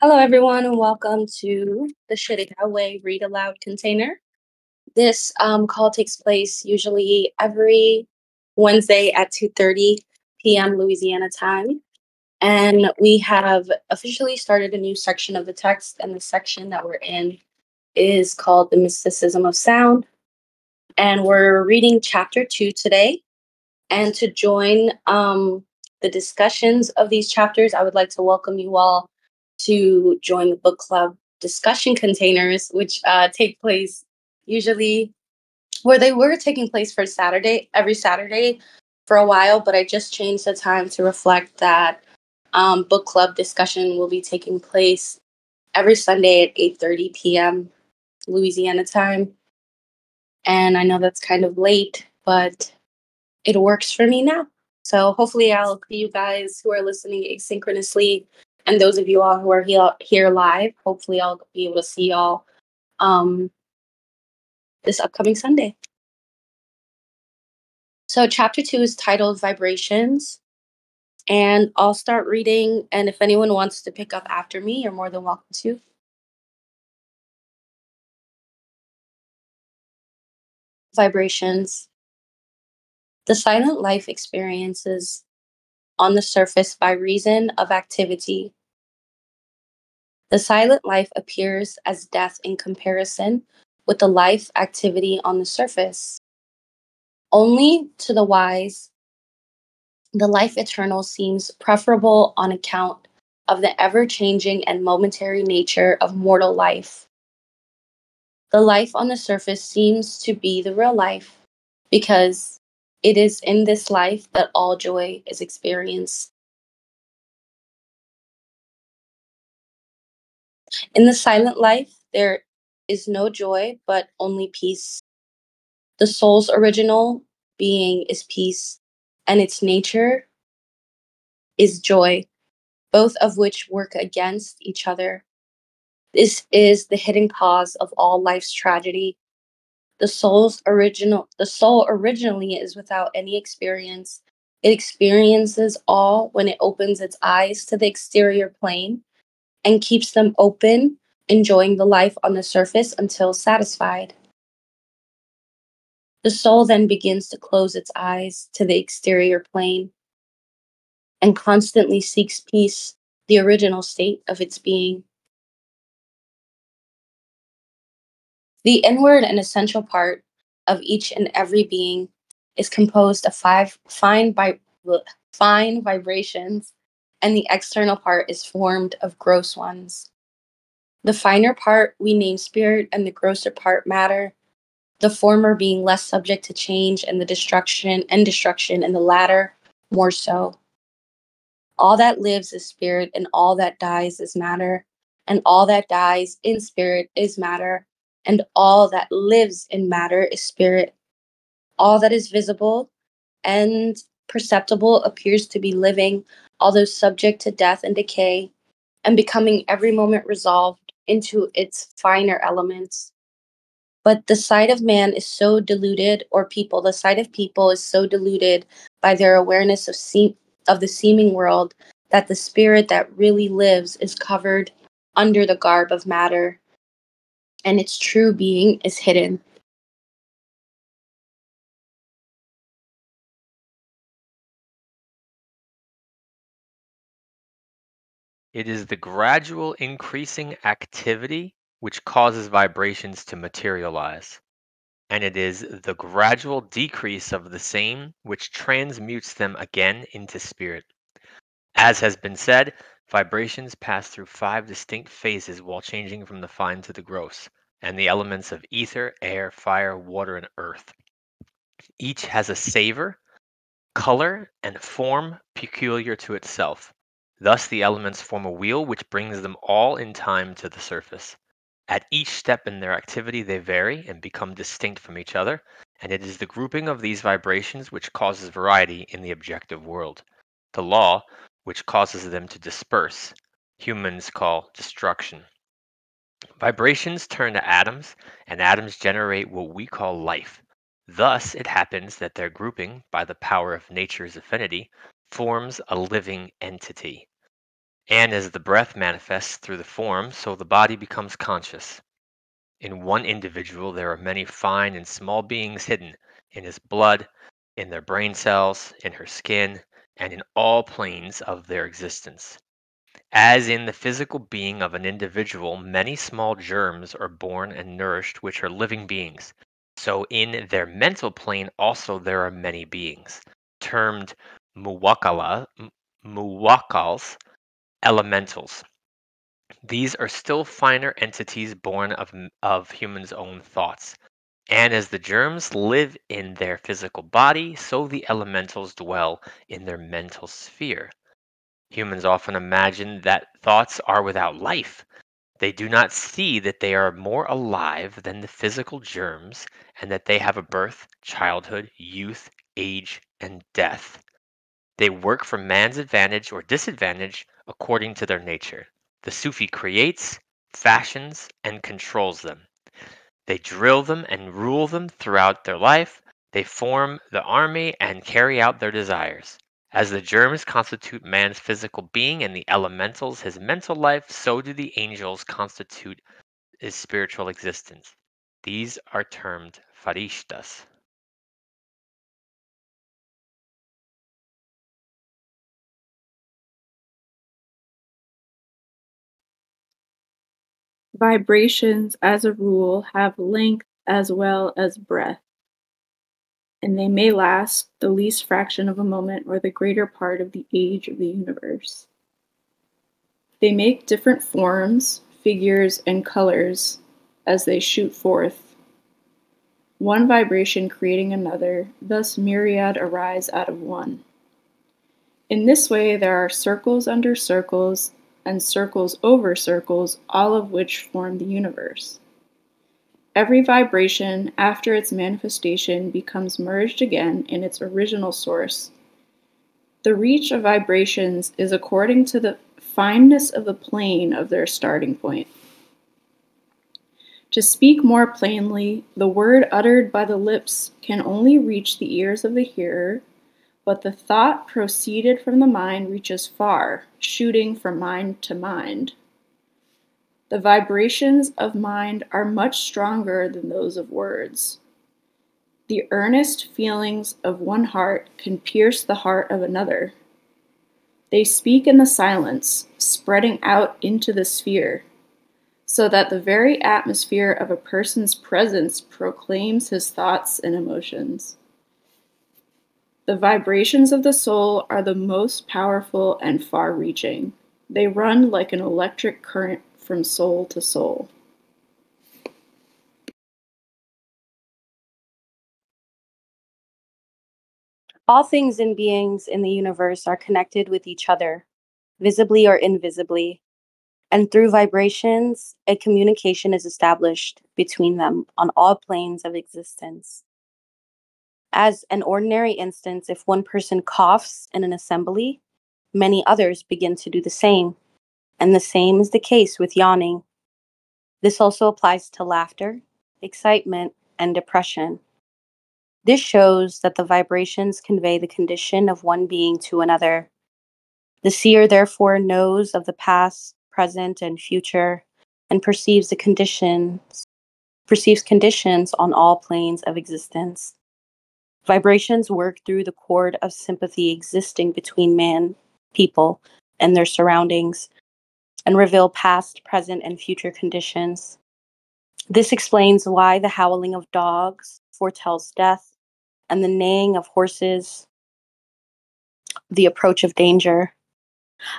Hello, everyone, and welcome to the Shariaway Read Aloud container. This um, call takes place usually every Wednesday at 2:30 p.m. Louisiana time, and we have officially started a new section of the text. And the section that we're in is called "The Mysticism of Sound," and we're reading chapter two today. And to join um, the discussions of these chapters, I would like to welcome you all to join the book club discussion containers, which uh, take place usually where they were taking place for Saturday, every Saturday for a while, but I just changed the time to reflect that um, book club discussion will be taking place every Sunday at 8:30 p.m. Louisiana time. And I know that's kind of late, but it works for me now. So hopefully I'll see you guys who are listening asynchronously and those of you all who are here, here live, hopefully I'll be able to see y'all um, this upcoming Sunday. So, chapter two is titled Vibrations. And I'll start reading. And if anyone wants to pick up after me, you're more than welcome to. Vibrations. The silent life experiences on the surface by reason of activity the silent life appears as death in comparison with the life activity on the surface. Only to the wise, the life eternal seems preferable on account of the ever changing and momentary nature of mortal life. The life on the surface seems to be the real life because it is in this life that all joy is experienced. In the silent life, there is no joy, but only peace. The soul's original being is peace, and its nature is joy, both of which work against each other. This is the hidden cause of all life's tragedy. The soul's original the soul originally is without any experience. It experiences all when it opens its eyes to the exterior plane and keeps them open, enjoying the life on the surface until satisfied. The soul then begins to close its eyes to the exterior plane and constantly seeks peace, the original state of its being. The inward and essential part of each and every being is composed of five fine, fine vibrations and the external part is formed of gross ones. The finer part we name spirit, and the grosser part matter, the former being less subject to change and the destruction and destruction, and the latter more so. All that lives is spirit, and all that dies is matter, and all that dies in spirit is matter, and all that lives in matter is spirit. All that is visible and perceptible appears to be living, although subject to death and decay, and becoming every moment resolved into its finer elements. But the sight of man is so diluted, or people, the sight of people is so diluted by their awareness of, se- of the seeming world that the spirit that really lives is covered under the garb of matter, and its true being is hidden. It is the gradual increasing activity which causes vibrations to materialize, and it is the gradual decrease of the same which transmutes them again into spirit. As has been said, vibrations pass through five distinct phases while changing from the fine to the gross, and the elements of ether, air, fire, water, and earth. Each has a savor, color, and form peculiar to itself. Thus the elements form a wheel which brings them all in time to the surface. At each step in their activity they vary and become distinct from each other, and it is the grouping of these vibrations which causes variety in the objective world. The law, which causes them to disperse, humans call destruction. Vibrations turn to atoms, and atoms generate what we call life. Thus it happens that their grouping, by the power of nature's affinity, forms a living entity. And as the breath manifests through the form, so the body becomes conscious. In one individual, there are many fine and small beings hidden in his blood, in their brain cells, in her skin, and in all planes of their existence. As in the physical being of an individual, many small germs are born and nourished, which are living beings. So in their mental plane also there are many beings, termed muwakala, muwakals, elementals. These are still finer entities born of, of humans' own thoughts. And as the germs live in their physical body, so the elementals dwell in their mental sphere. Humans often imagine that thoughts are without life. They do not see that they are more alive than the physical germs and that they have a birth, childhood, youth, age, and death. They work for man's advantage or disadvantage according to their nature. The Sufi creates, fashions, and controls them. They drill them and rule them throughout their life. They form the army and carry out their desires. As the germs constitute man's physical being and the elementals his mental life, so do the angels constitute his spiritual existence. These are termed farishtas. Vibrations, as a rule, have length as well as breadth, and they may last the least fraction of a moment or the greater part of the age of the universe. They make different forms, figures, and colors as they shoot forth, one vibration creating another, thus myriad arise out of one. In this way, there are circles under circles and circles over circles, all of which form the universe. Every vibration, after its manifestation, becomes merged again in its original source. The reach of vibrations is according to the fineness of the plane of their starting point. To speak more plainly, the word uttered by the lips can only reach the ears of the hearer but the thought proceeded from the mind reaches far, shooting from mind to mind. The vibrations of mind are much stronger than those of words. The earnest feelings of one heart can pierce the heart of another. They speak in the silence, spreading out into the sphere, so that the very atmosphere of a person's presence proclaims his thoughts and emotions. The vibrations of the soul are the most powerful and far reaching. They run like an electric current from soul to soul. All things and beings in the universe are connected with each other, visibly or invisibly. And through vibrations, a communication is established between them on all planes of existence. As an ordinary instance, if one person coughs in an assembly, many others begin to do the same. And the same is the case with yawning. This also applies to laughter, excitement, and depression. This shows that the vibrations convey the condition of one being to another. The seer therefore knows of the past, present, and future, and perceives the conditions perceives conditions on all planes of existence. Vibrations work through the cord of sympathy existing between man, people, and their surroundings, and reveal past, present, and future conditions. This explains why the howling of dogs foretells death, and the neighing of horses, the approach of danger.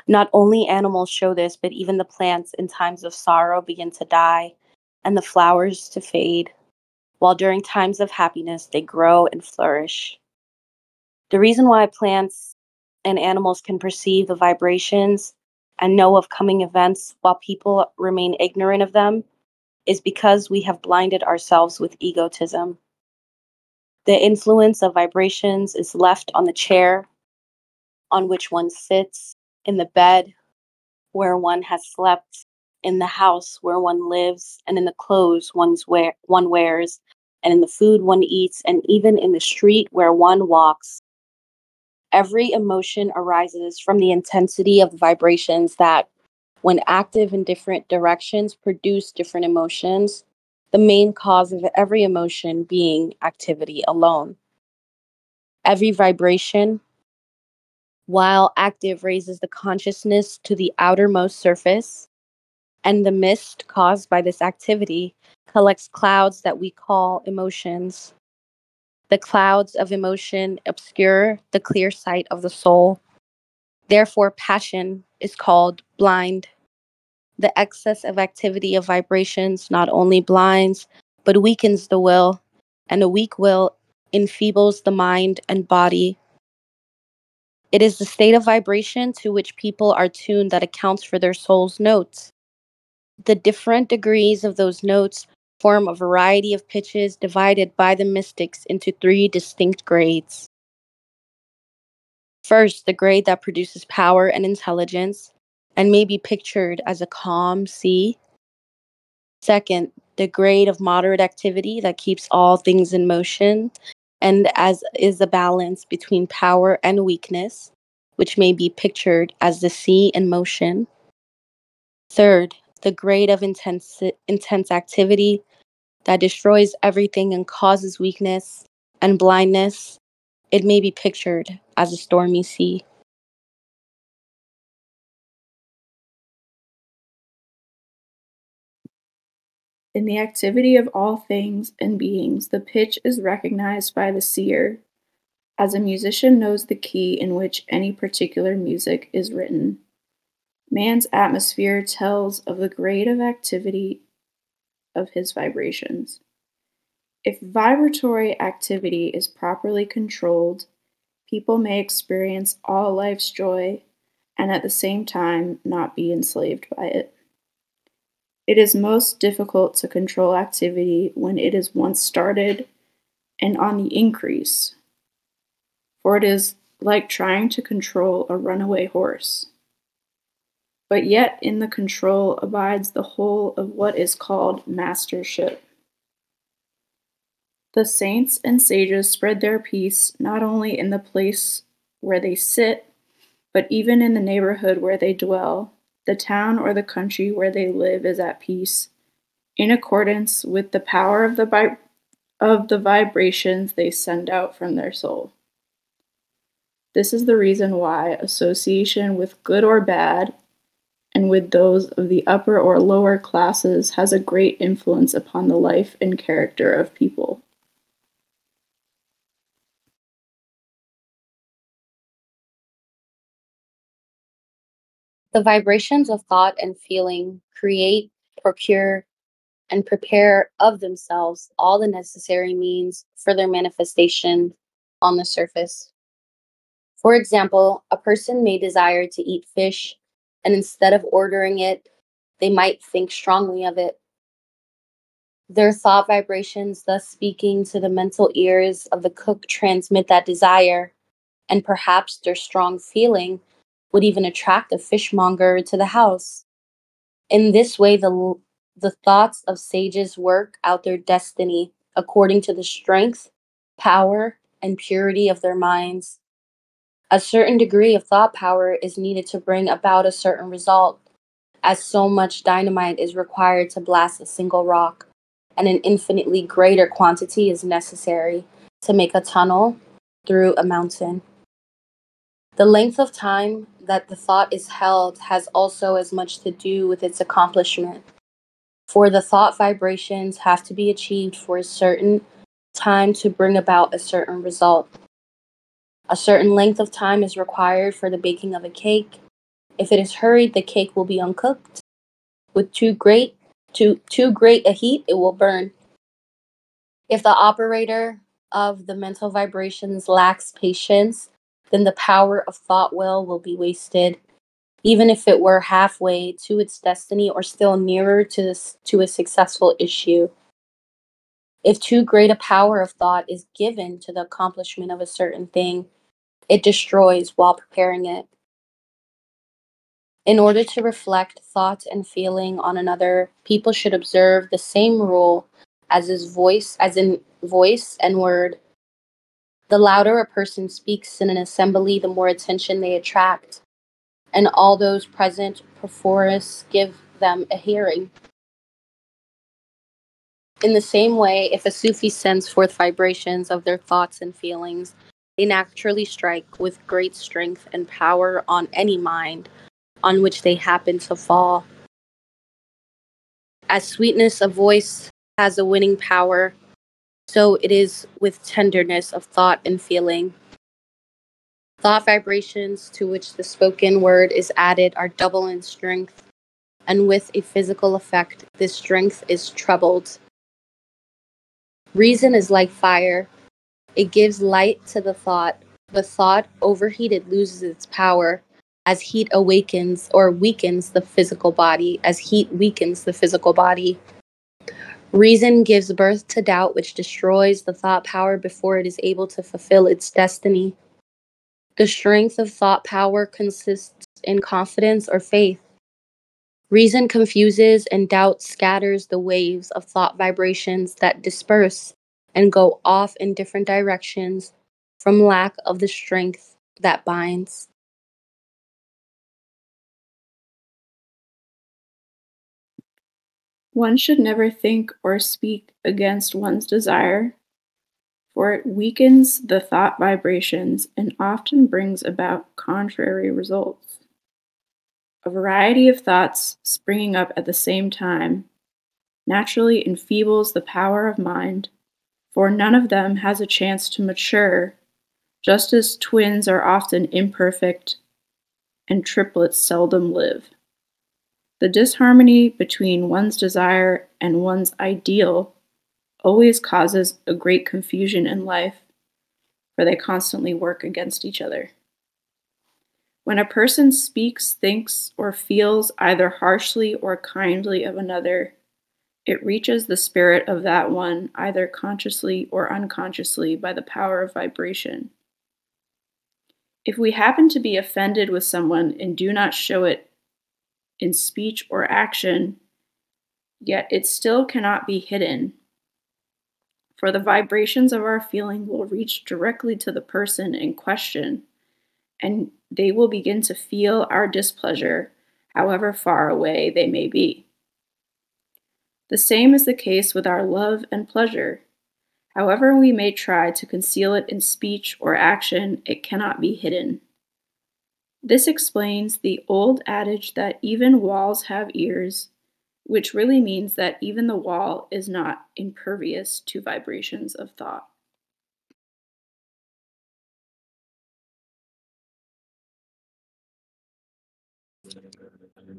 Not only animals show this, but even the plants in times of sorrow begin to die, and the flowers to fade while during times of happiness they grow and flourish. The reason why plants and animals can perceive the vibrations and know of coming events while people remain ignorant of them is because we have blinded ourselves with egotism. The influence of vibrations is left on the chair on which one sits, in the bed where one has slept, in the house where one lives and in the clothes one's wear, one wears and in the food one eats and even in the street where one walks. every emotion arises from the intensity of vibrations that, when active in different directions, produce different emotions, the main cause of every emotion being activity alone. Every vibration, while active, raises the consciousness to the outermost surface, and the mist caused by this activity collects clouds that we call emotions. The clouds of emotion obscure the clear sight of the soul. Therefore, passion is called blind. The excess of activity of vibrations not only blinds, but weakens the will, and a weak will enfeebles the mind and body. It is the state of vibration to which people are tuned that accounts for their soul's notes. The different degrees of those notes form a variety of pitches divided by the mystics into three distinct grades. First, the grade that produces power and intelligence and may be pictured as a calm sea. Second, the grade of moderate activity that keeps all things in motion and as is a balance between power and weakness, which may be pictured as the sea in motion. Third, the grade of intense, intense activity that destroys everything and causes weakness and blindness. It may be pictured as a stormy sea. In the activity of all things and beings, the pitch is recognized by the seer, as a musician knows the key in which any particular music is written. Man's atmosphere tells of the grade of activity of his vibrations. If vibratory activity is properly controlled, people may experience all life's joy and at the same time not be enslaved by it. It is most difficult to control activity when it is once started and on the increase, for it is like trying to control a runaway horse. But yet, in the control abides the whole of what is called mastership. The saints and sages spread their peace not only in the place where they sit, but even in the neighborhood where they dwell. The town or the country where they live is at peace, in accordance with the power of the, of the vibrations they send out from their soul. This is the reason why association with good or bad and with those of the upper or lower classes has a great influence upon the life and character of people. The vibrations of thought and feeling create, procure, and prepare of themselves all the necessary means for their manifestation on the surface. For example, a person may desire to eat fish, and instead of ordering it, they might think strongly of it. Their thought vibrations, thus speaking to the mental ears of the cook, transmit that desire, and perhaps their strong feeling would even attract a fishmonger to the house. In this way, the, the thoughts of sages work out their destiny according to the strength, power, and purity of their minds. A certain degree of thought power is needed to bring about a certain result, as so much dynamite is required to blast a single rock, and an infinitely greater quantity is necessary to make a tunnel through a mountain. The length of time that the thought is held has also as much to do with its accomplishment. For the thought vibrations have to be achieved for a certain time to bring about a certain result. A certain length of time is required for the baking of a cake. If it is hurried, the cake will be uncooked. With too great too too great a heat, it will burn. If the operator of the mental vibrations lacks patience, then the power of thought will will be wasted, even if it were halfway to its destiny or still nearer to this, to a successful issue. If too great a power of thought is given to the accomplishment of a certain thing, it destroys while preparing it. In order to reflect thought and feeling on another, people should observe the same rule as is voice as in voice and word The louder a person speaks in an assembly, the more attention they attract, and all those present perforce give them a hearing. In the same way, if a Sufi sends forth vibrations of their thoughts and feelings, they naturally strike with great strength and power on any mind on which they happen to fall. As sweetness of voice has a winning power, so it is with tenderness of thought and feeling. Thought vibrations to which the spoken word is added are double in strength, and with a physical effect, this strength is trebled. Reason is like fire, it gives light to the thought. The thought, overheated, loses its power as heat awakens or weakens the physical body, as heat weakens the physical body. Reason gives birth to doubt, which destroys the thought power before it is able to fulfill its destiny. The strength of thought power consists in confidence or faith. Reason confuses and doubt scatters the waves of thought vibrations that disperse and go off in different directions from lack of the strength that binds. One should never think or speak against one's desire, for it weakens the thought vibrations and often brings about contrary results. A variety of thoughts springing up at the same time naturally enfeebles the power of mind for none of them has a chance to mature, just as twins are often imperfect and triplets seldom live. The disharmony between one's desire and one's ideal always causes a great confusion in life, for they constantly work against each other. When a person speaks, thinks, or feels either harshly or kindly of another, it reaches the spirit of that one either consciously or unconsciously by the power of vibration. If we happen to be offended with someone and do not show it in speech or action, yet it still cannot be hidden. For the vibrations of our feeling will reach directly to the person in question, and they will begin to feel our displeasure, however far away they may be. The same is the case with our love and pleasure. However, we may try to conceal it in speech or action, it cannot be hidden. This explains the old adage that even walls have ears, which really means that even the wall is not impervious to vibrations of thought.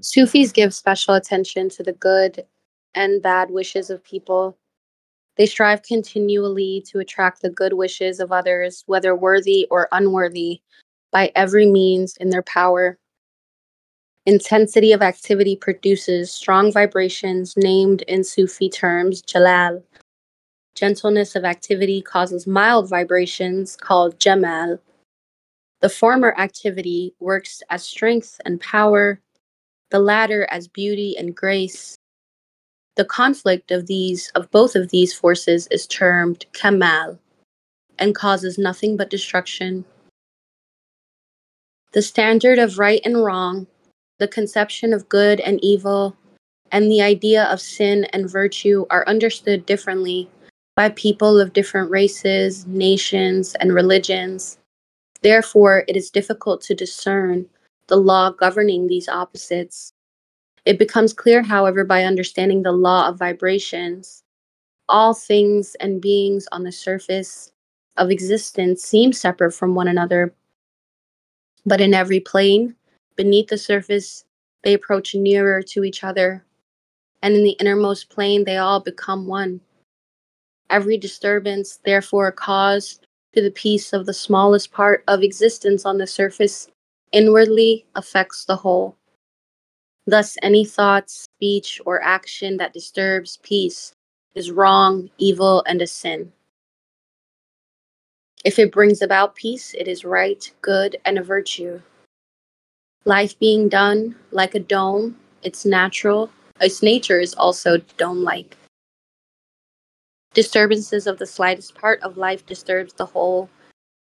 Sufis give special attention to the good and bad wishes of people. They strive continually to attract the good wishes of others, whether worthy or unworthy, by every means in their power. Intensity of activity produces strong vibrations named in Sufi terms jalal. Gentleness of activity causes mild vibrations called jamal. The former activity works as strength and power, the latter as beauty and grace. The conflict of these of both of these forces is termed kamal and causes nothing but destruction. The standard of right and wrong, the conception of good and evil, and the idea of sin and virtue are understood differently by people of different races, nations, and religions. Therefore, it is difficult to discern the law governing these opposites. It becomes clear, however, by understanding the law of vibrations. All things and beings on the surface of existence seem separate from one another, but in every plane, beneath the surface, they approach nearer to each other, and in the innermost plane, they all become one. Every disturbance, therefore, caused to the peace of the smallest part of existence on the surface inwardly affects the whole. Thus, any thought, speech, or action that disturbs peace is wrong, evil, and a sin. If it brings about peace, it is right, good, and a virtue. Life being done like a dome, its natural, its nature is also dome like. Disturbances of the slightest part of life disturbs the whole,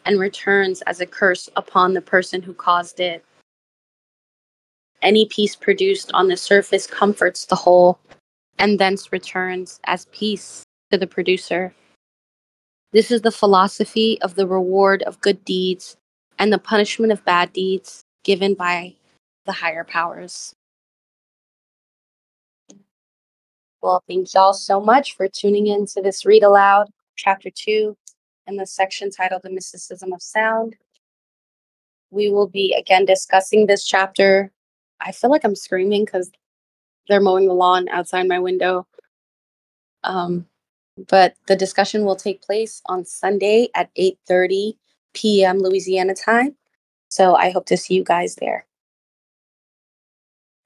and returns as a curse upon the person who caused it. Any peace produced on the surface comforts the whole, and thence returns as peace to the producer. This is the philosophy of the reward of good deeds and the punishment of bad deeds given by the higher powers. Well, thank y'all so much for tuning in to this read aloud, chapter two, and the section titled The Mysticism of Sound. We will be again discussing this chapter. I feel like I'm screaming because they're mowing the lawn outside my window. Um, but the discussion will take place on Sunday at 8:30 p.m. Louisiana time. So I hope to see you guys there.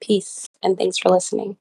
Peace and thanks for listening.